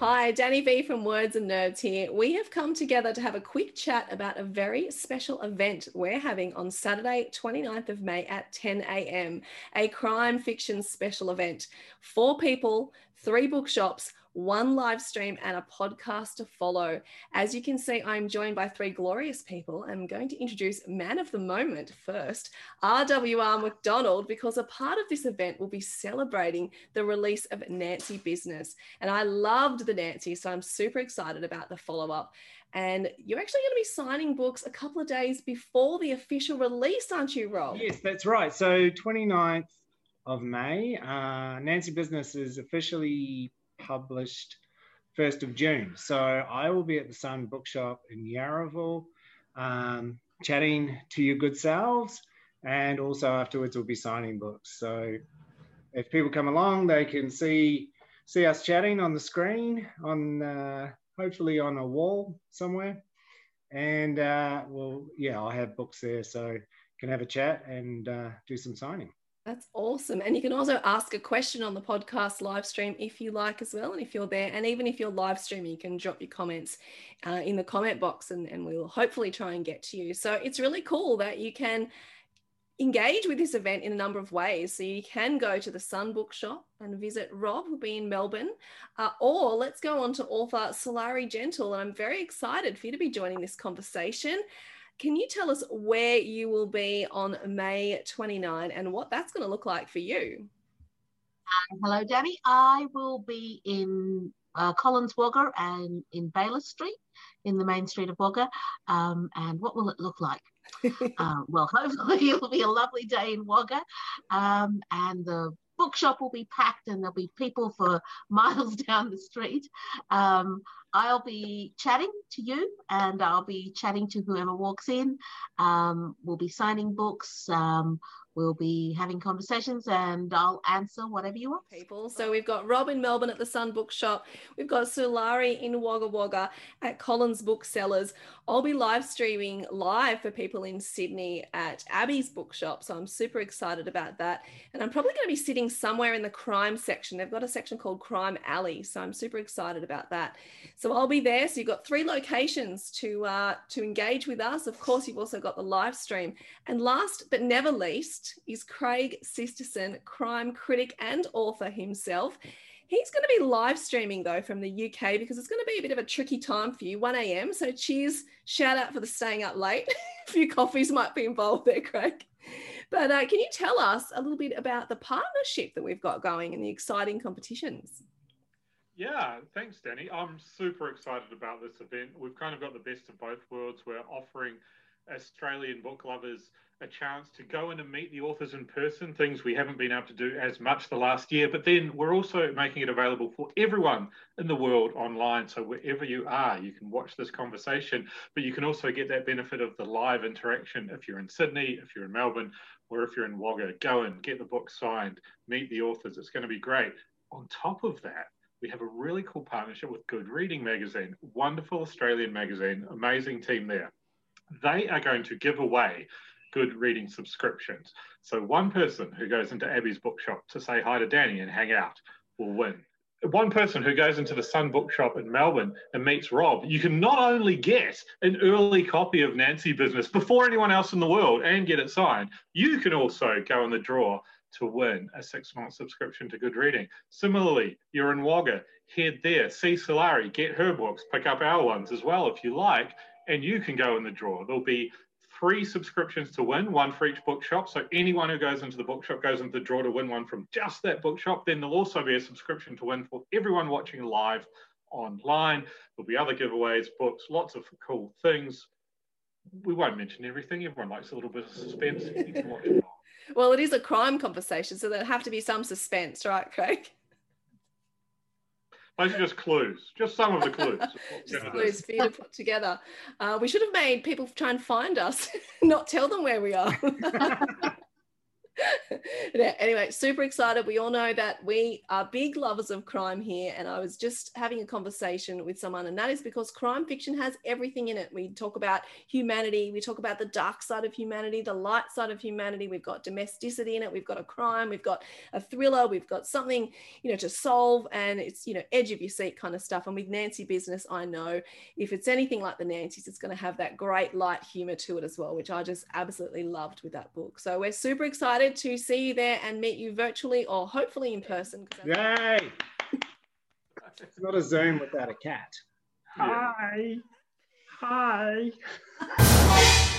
Hi, Danny V from Words and Nerds here. We have come together to have a quick chat about a very special event we're having on Saturday, 29th of May at 10 a.m. A crime fiction special event. Four people, three bookshops, one live stream, and a podcast to follow. As you can see, I'm joined by three glorious people. I'm going to introduce man of the moment first, RWR McDonald, because a part of this event will be celebrating the release of Nancy Business. And I loved the Nancy, so I'm super excited about the follow up. And you're actually going to be signing books a couple of days before the official release, aren't you, Rob? Yes, that's right. So 29th of May, uh, Nancy Business is officially published 1st of June. So I will be at the Sun Bookshop in Yarraville um, chatting to your good selves. And also afterwards, we'll be signing books. So if people come along, they can see see us chatting on the screen, on uh, hopefully on a wall somewhere. And uh, well, yeah, I'll have books there, so can have a chat and uh, do some signing. That's awesome. And you can also ask a question on the podcast live stream if you like as well. And if you're there, and even if you're live streaming, you can drop your comments uh, in the comment box and, and we'll hopefully try and get to you. So it's really cool that you can engage with this event in a number of ways. So you can go to the Sun Bookshop and visit Rob, who'll be in Melbourne, uh, or let's go on to author Sulari Gentill. And I'm very excited for you to be joining this conversation. Can you tell us where you will be on May 29 and what that's going to look like for you? Um, hello, Danny. I will be in uh, Collins Wagga and in Baylis Street in the main street of Wagga. Um, and what will it look like? uh, well, hopefully it'll be a lovely day in Wagga. Um, and the bookshop will be packed and there'll be people for miles down the street. Um, I'll be chatting to you and I'll be chatting to whoever walks in. Um, we'll be signing books. Um, we'll be having conversations and I'll answer whatever you want. People. So we've got Rob in Melbourne at the Sun Bookshop. We've got Sulari in Wagga Wagga at Collins Booksellers. I'll be live streaming live for people in Sydney at Abbey's Bookshop. So I'm super excited about that. And I'm probably going to be sitting somewhere in the crime section. They've got a section called Crime Alley. So I'm super excited about that. So I'll be there. So you've got three locations to, uh, to engage with us. Of course, you've also got the live stream. And last but never least, is Craig Sisterson, crime critic and author himself. He's going to be live streaming though from the UK because it's going to be a bit of a tricky time for you, 1 a.m. So cheers, shout out for the staying up late. a few coffees might be involved there, Craig. But uh, can you tell us a little bit about the partnership that we've got going and the exciting competitions? Yeah, thanks, Danny. I'm super excited about this event. We've kind of got the best of both worlds. We're offering Australian book lovers a chance to go in and meet the authors in person, things we haven't been able to do as much the last year. But then we're also making it available for everyone in the world online. So wherever you are, you can watch this conversation, but you can also get that benefit of the live interaction if you're in Sydney, if you're in Melbourne, or if you're in Wagga. Go and get the book signed, meet the authors. It's going to be great. On top of that, we have a really cool partnership with Good Reading Magazine, wonderful Australian magazine, amazing team there. They are going to give away good reading subscriptions. So one person who goes into Abbey's bookshop to say hi to Danny and hang out will win. One person who goes into the Sun Bookshop in Melbourne and meets Rob, you can not only get an early copy of Nancy Business before anyone else in the world and get it signed, you can also go in the draw to win a six month subscription to Good Reading. Similarly, you're in Wagga, head there, see Sulari, get her books, pick up our ones as well if you like, and you can go in the draw. There'll be three subscriptions to win, one for each bookshop. So anyone who goes into the bookshop goes into the draw to win one from just that bookshop. Then there'll also be a subscription to win for everyone watching live online. There'll be other giveaways, books, lots of cool things. We won't mention everything. Everyone likes a little bit of suspense. Well, it is a crime conversation, so there'll have to be some suspense, right, Craig? Those are just clues, just some of the clues. just clues for you to put together. Uh, we should have made people try and find us, not tell them where we are. anyway, super excited. We all know that we are big lovers of crime here. And I was just having a conversation with someone, and that is because crime fiction has everything in it. We talk about humanity, we talk about the dark side of humanity, the light side of humanity. We've got domesticity in it, we've got a crime, we've got a thriller, we've got something, you know, to solve, and it's, you know, edge of your seat kind of stuff. And with Nancy Business, I know if it's anything like the Nancys, it's going to have that great light humor to it as well, which I just absolutely loved with that book. So we're super excited to see you there and meet you virtually or hopefully in person. Yay! it's not a Zoom without a cat. Hi. Hi.